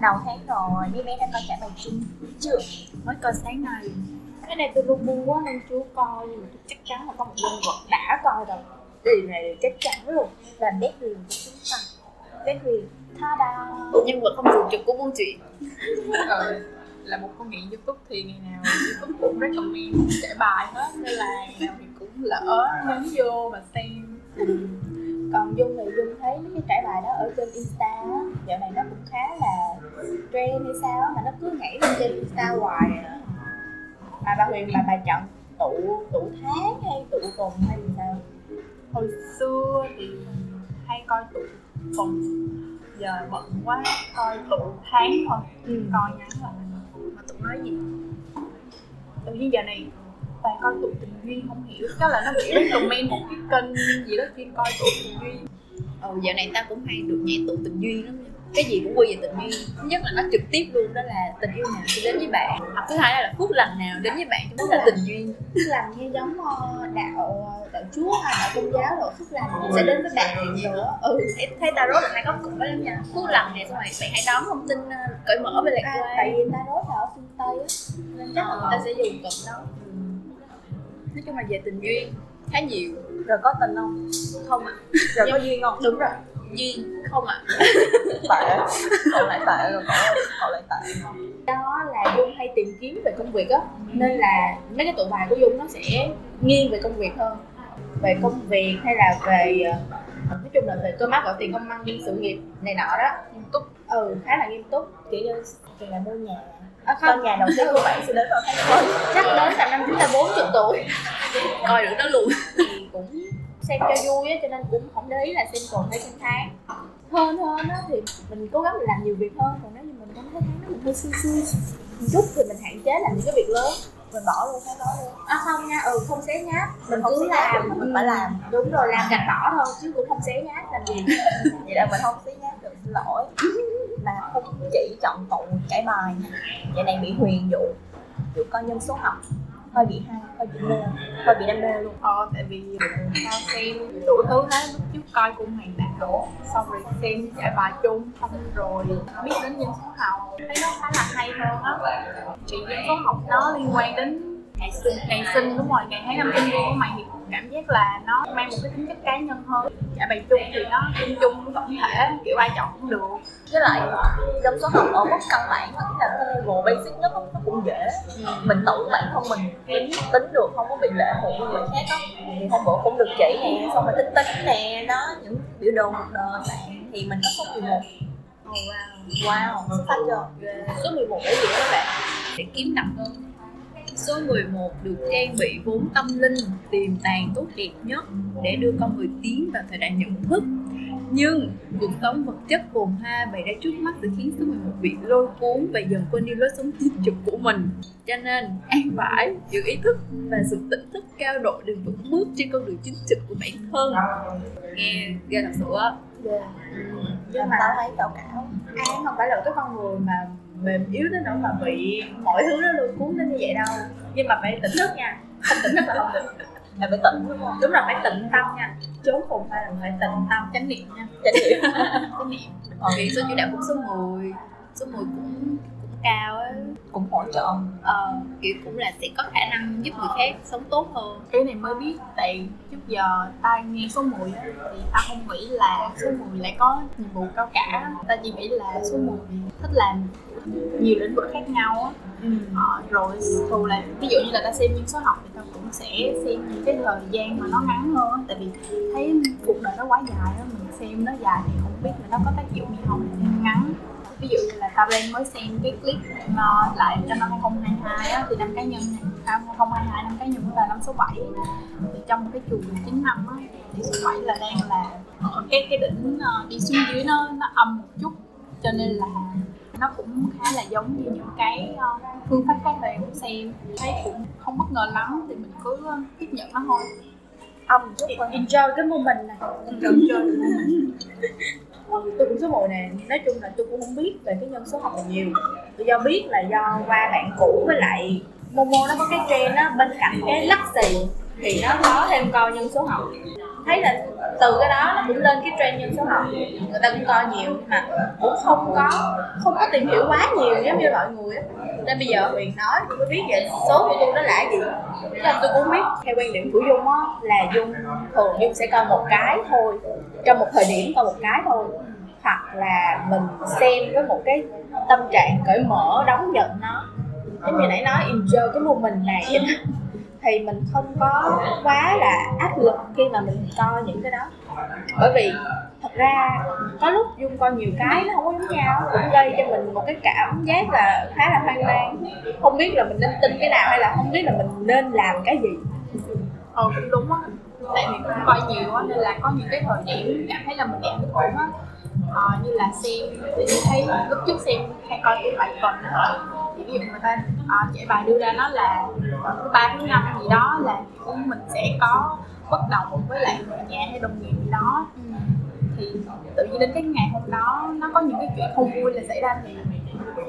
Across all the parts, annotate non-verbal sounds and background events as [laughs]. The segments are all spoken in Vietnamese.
đầu tháng rồi mấy bé đã coi trả bài chung. Chưa mới coi sáng nay. Cái này tôi luôn mua quá nên chưa coi nhưng mà tôi chắc chắn là có một nhân vật đã coi rồi. Điều này chắc chắn luôn. Là bé huyền của chúng ta bé huyền tha da nhân vật không thường trực của buôn chuyện ờ, là một con nghiện youtube thì ngày nào youtube cũng recommend trẻ bài hết. Nên là ngày nào thì cũng lỡ nhấn vô mà xem còn dung thì dung thấy mấy cái trải bài đó ở trên insta á. Dạo này nó cũng khá là trend hay sao á mà nó cứ nhảy lên trên insta hoài à. mà bà huyền bà bà chọn tụ tụ tháng hay tụ tuần hay gì sao? Hồi xưa thì hay coi tụ tuần giờ bận quá coi tụ tháng thôi. Ừ. coi ngắn lại. Mà tụ nói gì? Tự nhiên giờ này toàn coi tụ tình duyên không hiểu. Chắc là nó bị recommend một cái kênh gì đó chuyên coi tụ tình duyên ừ dạo này ta cũng hay được nhảy tụ tình duyên lắm nha. Cái gì cũng quy về tình duyên thứ nhất là nó trực tiếp luôn đó là tình yêu nào sẽ đến với bạn. Hoặc thứ hai là phước lành nào đến với bạn chúng là tình duyên phước lành như giống ờ, đạo ờ, đạo chúa hay đạo công giáo rồi phước lành sẽ đến với bạn nữa. Ừ thấy, thấy tarot là hai có cụm lắm nha. Phước lành này xong rồi bạn hãy đón thông tin ờ, cởi mở về lạc quan tại vì tarot là ở phương tây á nên chắc là người ta sẽ dùng cụm đó. Ừ. nói chung là về tình duyên khá nhiều. Rồi có tình không? Không ạ. Rồi có duyên không? Đúng rồi. Duyên không ạ. [laughs] Tệ. Cậu lại tệ rồi cậu lại tệ không đó là dung hay tìm kiếm về công việc á. Nên là mấy cái tụ bài của dung nó sẽ nghiêng về công việc hơn. Về công việc hay là về ờ, nói chung là về cơ mát gọi tiền công ăn sự nghiệp này nọ đó. Nghiêm túc. Ừ khá là nghiêm túc. Kiểu như thì là mua nhà à, con nhà đầu tiên của bạn sẽ đến vào tháng tới chắc đến tầm năm chúng ta bốn chục tuổi. Coi được đó luôn. Thì cũng xem cho vui á cho nên cũng không để ý là xem tuần hay xem tháng. Hơn hơn á thì mình cố gắng mình làm nhiều việc hơn. Còn nếu như mình cảm thấy tháng đó mình hơi xui xui một chút thì mình hạn chế làm những cái việc lớn. Mình bỏ luôn tháng đó luôn. À không nha ừ không xé nhát mình không cứ xé làm mình phải làm. đúng rồi làm gạch đỏ thôi chứ cũng không xé nhát làm gì. Vậy là mình không xí nhát được xin lỗi không chỉ chọn tụ trải bài. Vậy này bị huyền dụ dụ coi nhân số học, hơi bị hay hơi bị mê, hơi bị đam mê luôn. Ờ tại vì tao xem đủ thứ hết, lúc trước coi cung hoàng đạo xong rồi xem giải bài chung, xong rồi biết đến nhân số học. Thấy nó khá là hay hơn á. Chuyện nhân số học nó liên quan đến ngày sinh ngày sinh, đúng rồi, ngày tháng năm sinh của mày thì cảm giác là nó mang một cái tính chất cá nhân hơn. Giải bài chung thì nó chung chung tổng thể kiểu ai chọn cũng được. Với lại nhân số học ở mức căn bản cái là cái level basic nhất nó cũng dễ. Mình tự bản thân mình tính tính được không có bị lệ thuộc người khác đó thì hôm bữa cũng được chỉ nè xong rồi tính tính nè đó những biểu đồ một đời bạn. Thì mình có số 11 oh, wow. Wow xuất sắc chưa? Số 11 để gì đó các bạn. Để kiếm đậm hơn Số 11 được trang bị vốn tâm linh, tiềm tàng tốt đẹp nhất để đưa con người tiến vào thời đại nhận thức. Nhưng cuộc sống vật chất phồn hoa bày ra trước mắt sẽ khiến số 11 bị lôi cuốn và dần quên đi lối sống chính trực của mình. Cho nên, an phải giữ ý thức và sự tỉnh thức cao độ để vững bước trên con đường chính trực của bản thân. Nghe ghê thật sự á. yeah. Nhưng mà tao thấy cậu cảm An không phải là cái con người mà mềm yếu đến nỗi mà bị mọi thứ nó lôi cuốn đến như vậy đâu. Nhưng mà phải tỉnh thức nha. Không tỉnh thức là không được. Là phải tỉnh, đúng không? Đúng là phải tịnh tâm nha. Trốn cùng phải là phải tịnh tâm? Chánh niệm nha. Chánh niệm. Chánh niệm. Vì số chủ đạo cũng số 10 số 10 cũng cao á. Cũng hỗ trợ. Ờ, kiểu cũng là sẽ có khả năng giúp người khác sống tốt hơn. Cái này mới biết tại trước giờ ta nghe số 10 á thì ta không nghĩ là số 10 lại có nhiệm vụ cao cả. Ta chỉ nghĩ là số 10 thích làm nhiều lĩnh vực khác nhau á. Ờ, rồi thường là ví dụ như là ta xem nhân số học thì ta cũng sẽ xem những cái thời gian mà nó ngắn hơn tại vì thấy cuộc đời nó quá dài á mình xem nó dài thì không biết là nó có tác dụng gì không. Ngắn ví dụ như là ta lên mới xem cái clip nó lại trong năm 2022 á, thì năm cá nhân này à, năm 2022 năm cá nhân là năm số 7 thì trong một cái chu kỳ 9 năm á, thì số 7 là đang là ở cái cái đỉnh ờ, đi xuống dưới nó nó âm một chút. Cho nên là nó cũng khá là giống như những cái ờ, phương pháp khác bạn cũng xem. Thấy cũng không bất ngờ lắm thì mình cứ ờ, tiếp nhận nó thôi âm chút thôi enjoy cái moment này. Đừng chơi mình tôi cũng số một nè. Nói chung là tôi cũng không biết về cái nhân số học nhiều. Tôi do biết là do qua bạn cũ với lại Momo nó có cái trend á, bên cạnh cái lắc xì thì nó có thêm coi nhân số học thấy là từ cái đó nó cũng lên cái trend nhân số học người ta cũng coi nhiều nhưng mà cũng không có không có tìm hiểu quá nhiều giống như mọi người á. Nên bây giờ huyền nói tôi mới biết vậy, số của tôi nó là gì? Là tôi cũng biết, theo quan điểm của dung á, là dung thường dung sẽ coi một cái thôi, trong một thời điểm coi một cái thôi. Hoặc là mình xem với một cái tâm trạng cởi mở, đón nhận nó. Giống như nãy nói, enjoy cái mình này vậy đó thì mình không có quá là áp lực khi mà mình coi những cái đó. Bởi vì thật ra có lúc dung coi nhiều cái nó không có giống nhau cũng gây cho mình một cái cảm giác là khá là hoang mang. Không biết là mình nên tin cái nào hay là không biết là mình nên làm cái gì. Ờ cũng đúng á. Tại vì cũng coi nhiều á nên là có những cái thời điểm cảm thấy là mình đẹp ảnh á. Ờ, như là xem thì thấy lúc trước xem hay coi cái bài tuần á. Thì ví dụ người ta uh, bài đưa ra nó là thứ ba thứ năm gì đó là mình sẽ có bất đồng với lại người nhà hay đồng nghiệp gì đó. Thì tự nhiên đến cái ngày hôm đó nó có những cái chuyện không vui là xảy ra thì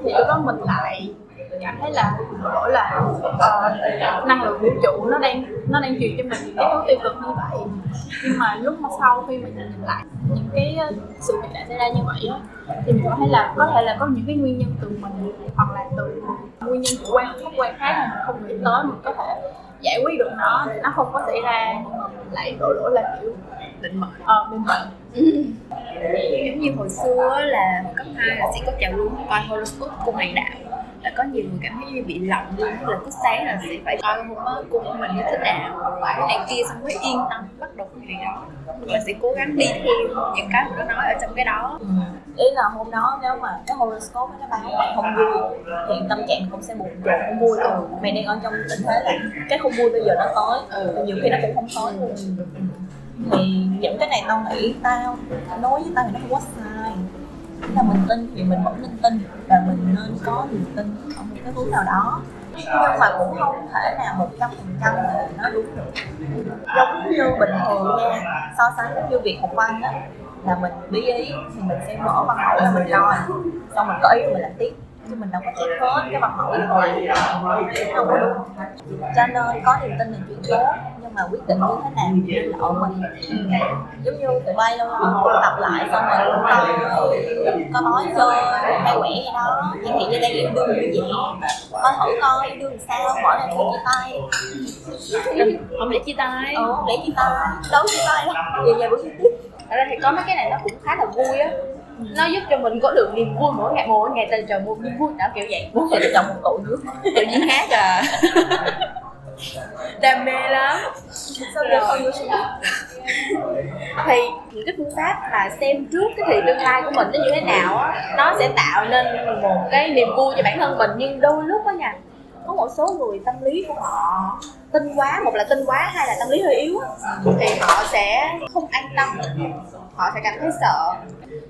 thì lúc đó mình lại cảm thấy là lỗi là uh, năng lượng vũ trụ nó đang nó đang truyền cho mình những cái thứ tiêu cực như vậy. Nhưng mà lúc mà sau khi mình nhìn lại những cái sự việc đã xảy ra như vậy á thì mình có thấy là có thể là có những cái nguyên nhân từ mình hoặc là từ nguyên nhân chủ quan khách quan khác mà mình không nghĩ tới mình có thể giải quyết được nó nó không có xảy ra. Nhưng mà mình lại đổ lỗi là kiểu định mệnh. ờ định mệnh. Giống như hồi xưa là hồi cấp 2 là sẽ có trào lưu coi horoscope cung hoàng đạo là có nhiều người cảm thấy như bị lộng luôn là cứ sáng là sẽ phải coi hôm đó cung của mình như thế nào rồi cái này kia xong mới yên tâm bắt đầu cái gì đó và sẽ cố gắng đi theo những cái mà nó nói ở trong cái đó. Ý là hôm đó nếu mà cái horoscope nó báo mày không vui thì tâm trạng cũng sẽ buồn chồn không vui. Luôn mày đang ở trong tình thế là cái không vui bây giờ nó tới. Ừ. nhiều khi nó cũng không tới luôn. Thì những cái này tao nghĩ tao nói với tao thì nó không có sai là mình tin thì mình vẫn nên tin và mình nên có niềm tin ở một cái hướng nào đó. Nhưng mà cũng không thể nào một trăm phần trăm là nó đúng được. Giống như bình thường nha, so sánh giống như việc học văn á, là mình bí ý thì mình sẽ mở văn mẫu ra mình coi xong mình có ý mình làm tiếp, chứ mình đâu có chép hết cái văn mẫu rồi không? Có đúng cho nên có niềm tin là chuyện tốt mà quyết định như thế nào nên là mình. Giống như tụi bay lâu lâu tập lại xong rồi cũng có có nói chơi hay quẻ gì đó chỉ hiện như đây yêu đương như vậy coi thử coi yêu đương sao bỏ ra thử chia tay. Không để chia tay. Ừ để chia tay đâu chia tay đâu. Về về buổi tiếp Thật ra thì có mấy cái này nó cũng khá là vui á. Nó giúp cho mình có được niềm vui mỗi ngày mỗi ngày tình trời một niềm vui đã kiểu vậy. Bố mẹ chồng một tụ nước. Tự nhiên hát à [laughs] đam mê lắm. Không vô thì những cái phương pháp mà xem trước cái thì tương lai của mình nó như thế nào á nó sẽ tạo nên một cái niềm vui cho bản thân mình. Nhưng đôi lúc á nha có một số người tâm lý của họ tin quá một là tin quá hai là tâm lý hơi yếu thì họ sẽ không an tâm. Họ sẽ cảm thấy sợ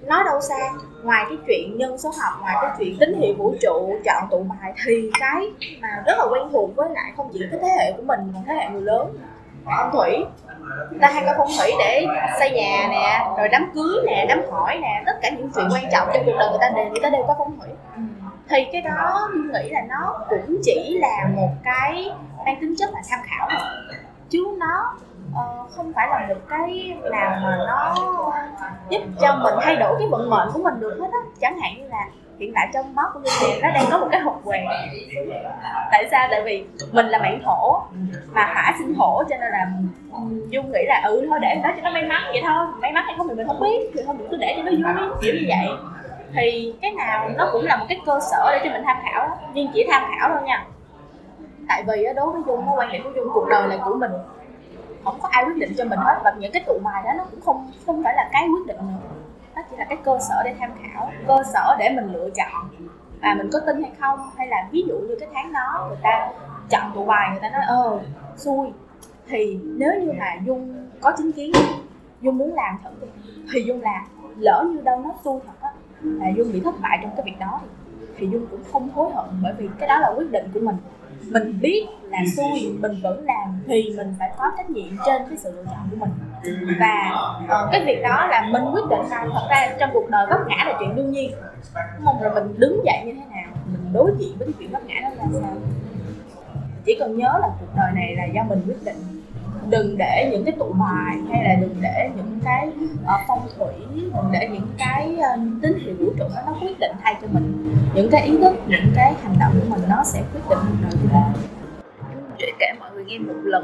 nói đâu xa. Ngoài cái chuyện nhân số học ngoài cái chuyện tín hiệu vũ trụ chọn tụ bài thì cái mà rất là quen thuộc với lại không chỉ cái thế hệ của mình còn thế hệ người lớn. Phong thủy. Ta hay coi phong thủy để xây nhà nè rồi đám cưới nè đám hỏi nè tất cả những chuyện quan trọng trong cuộc đời người ta đều người ta đều có phong thủy. Thì cái đó tôi nghĩ là nó cũng chỉ là một cái mang tính chất là tham khảo thôi. Chứ nó uh, không phải là một cái nào mà nó giúp cho mình thay đổi cái vận mệnh của mình được hết á. Chẳng hạn như là hiện tại trong máu của tôi này nó đang có một cái hộp quẹt. Tại sao? Tại vì mình là mạng thổ mà hỏa sinh thổ cho nên là dung nghĩ là ừ thôi để đó cho nó may mắn vậy thôi. May mắn hay không thì mình không biết thì thôi mình cứ để cho nó vui kiểu như vậy. Thì cái nào nó cũng là một cái cơ sở để cho mình tham khảo nhưng chỉ tham khảo thôi nha. Tại vì đối với dung quan điểm của dung cuộc đời là của mình không có ai quyết định cho mình hết. Và những cái tụ bài đó nó cũng không không phải là cái quyết định nữa. Nó chỉ là cái cơ sở để tham khảo cơ sở để mình lựa chọn và mình có tin hay không. Hay là ví dụ như cái tháng đó người ta chọn tụ bài người ta nói ờ xui. Thì nếu như mà dung có chứng kiến dung muốn làm thử thì, thì dung làm. Lỡ như đâu nó xui thật á là dung bị thất bại trong cái việc đó thì, thì dung cũng không hối hận bởi vì cái đó là quyết định của mình mình biết là xui mình vẫn làm thì mình phải có trách nhiệm trên cái sự lựa chọn của mình. Và uh, cái việc đó là mình quyết định là thật ra trong cuộc đời vấp ngã là chuyện đương nhiên. Mong rồi mình đứng dậy như thế nào? Mình đối diện với cái chuyện vấp ngã đó là sao? Chỉ cần nhớ là cuộc đời này là do mình quyết định đừng để những cái tụ bài hay là đừng để những cái uh, phong thủy đừng để những cái uh, tín hiệu vũ trụ nó, nó quyết định thay cho mình. Những cái ý thức những cái hành động của mình nó sẽ quyết định đời chúng ta để cả mọi người nghe một lần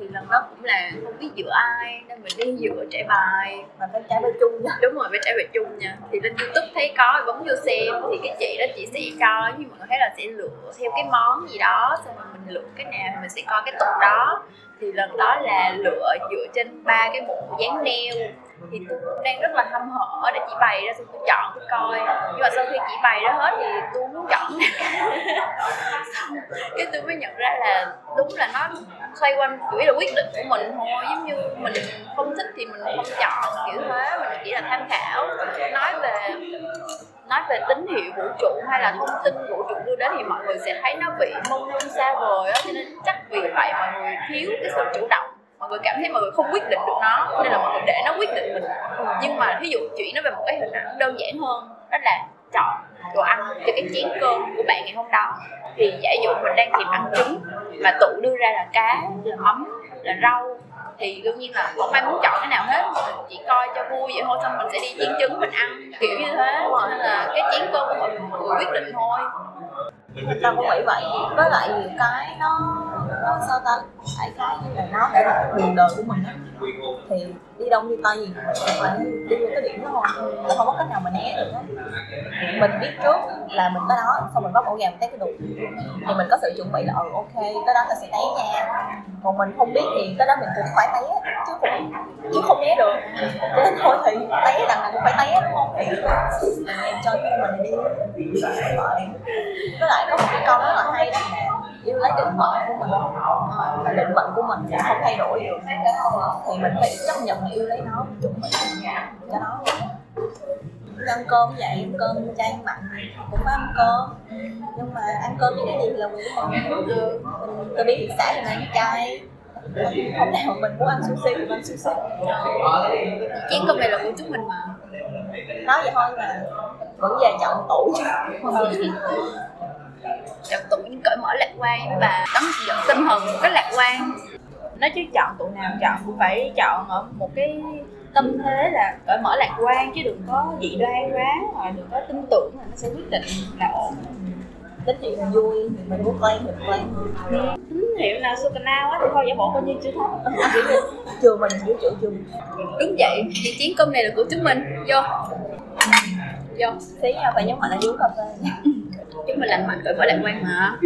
thì lần đó cũng là không biết dựa ai nên mình đi dựa trải bài. Mà phải trả về chung nha. Đúng rồi phải trải về chung nha. Thì lên youtube thấy có bấm vô xem thì cái chị đó chị sẽ cho nhưng mọi người thấy là sẽ lựa theo cái món gì đó xong rồi mình lựa cái nào mình sẽ coi cái tục đó. Thì lần đó là lựa dựa trên ba cái bộ dáng neo thì tôi cũng đang rất là hâm hở để chị bày ra, xong tôi chọn, tôi coi. Nhưng mà sau khi chị bày ra hết thì tôi muốn chọn. Xong [laughs] cái tôi mới nhận ra là đúng là nó xoay quanh chủ yếu là quyết định của mình thôi. Giống như mình không thích thì mình không chọn, kiểu thế. Mình chỉ là tham khảo, nói về nói về tín hiệu vũ trụ hay là thông tin vũ trụ đưa đến thì mọi người sẽ thấy nó bị mông lung xa vời á, cho nên chắc vì vậy mọi người thiếu cái sự chủ động người cảm thấy mọi người không quyết định được nó nên là mọi người để nó quyết định mình. Nhưng mà ví dụ chuyển nó về một cái hình ảnh đơn giản hơn đó là chọn đồ ăn cho cái chén cơm của bạn ngày hôm đó thì giả dụ mình đang thèm ăn trứng mà tụ đưa ra là cá là mắm là rau thì đương nhiên là không ai muốn chọn cái nào hết. Mình chỉ coi cho vui vậy thôi xong mình sẽ đi chiến trứng mình ăn kiểu như thế. Cho nên là cái chén cơm của mọi người, mọi người quyết định thôi. Tao cũng nghĩ vậy với lại nhiều cái nó nó sao ta? Phải cái như là nó để là đường đời của mình á. Thì đi đông đi tây gì mình cũng phải đi vô cái điểm đó thôi. Mình không có cách nào mà né được á. Mình biết trước là mình tới đó, xong mình bắt ổ gà mình té cái đục thì mình có sự chuẩn bị là ừ ok, tới đó ta sẽ té nha. Còn mình không biết thì tới đó mình cũng phải té, chứ không chứ không né được. Cho nên thôi thì té đằng nào cũng phải té, đúng không? Thì em cho mình đi. Với lại có một cái câu rất là hay đó. là yêu lấy định mệnh của mình Ờ, định mệnh của mình cũng không thay đổi được. Thì mình phải chấp nhận yêu lấy nó chuẩn bị cho nó. Ăn cơm vậy ăn cơm ăn mặn cũng phải ăn cơm. Nhưng mà ăn cơm với cái gì là mình mình tôi biết xã thì ăn chay hôm nào mình muốn ăn sushi thì mình ăn sushi. Chén cơm này là của chúng mình mà. Nói vậy thôi mà vẫn về chọn tủ chứ chọn tụ nhưng cởi mở lạc quan bà tấm dẫn tinh thần một cái lạc quan. Nói chứ chọn tụ nào chọn cũng phải chọn ở một cái tâm thế là cởi mở lạc quan chứ đừng có dị đoan quá hoặc đừng có tin tưởng là nó sẽ quyết định là ổn tính gì mình vui mình muốn plan thì plan tín hiệu nào sô nào á thì thôi giả bộ coi như chưa thấy. [laughs] Chưa mình vũ trụ chưa đúng vậy thì chén cơm này là của chúng mình. Vô. Vô. Xí nhau phải nhấn mạnh là uống cà phê [laughs] mình lành mạnh cởi mở lạc quan mà.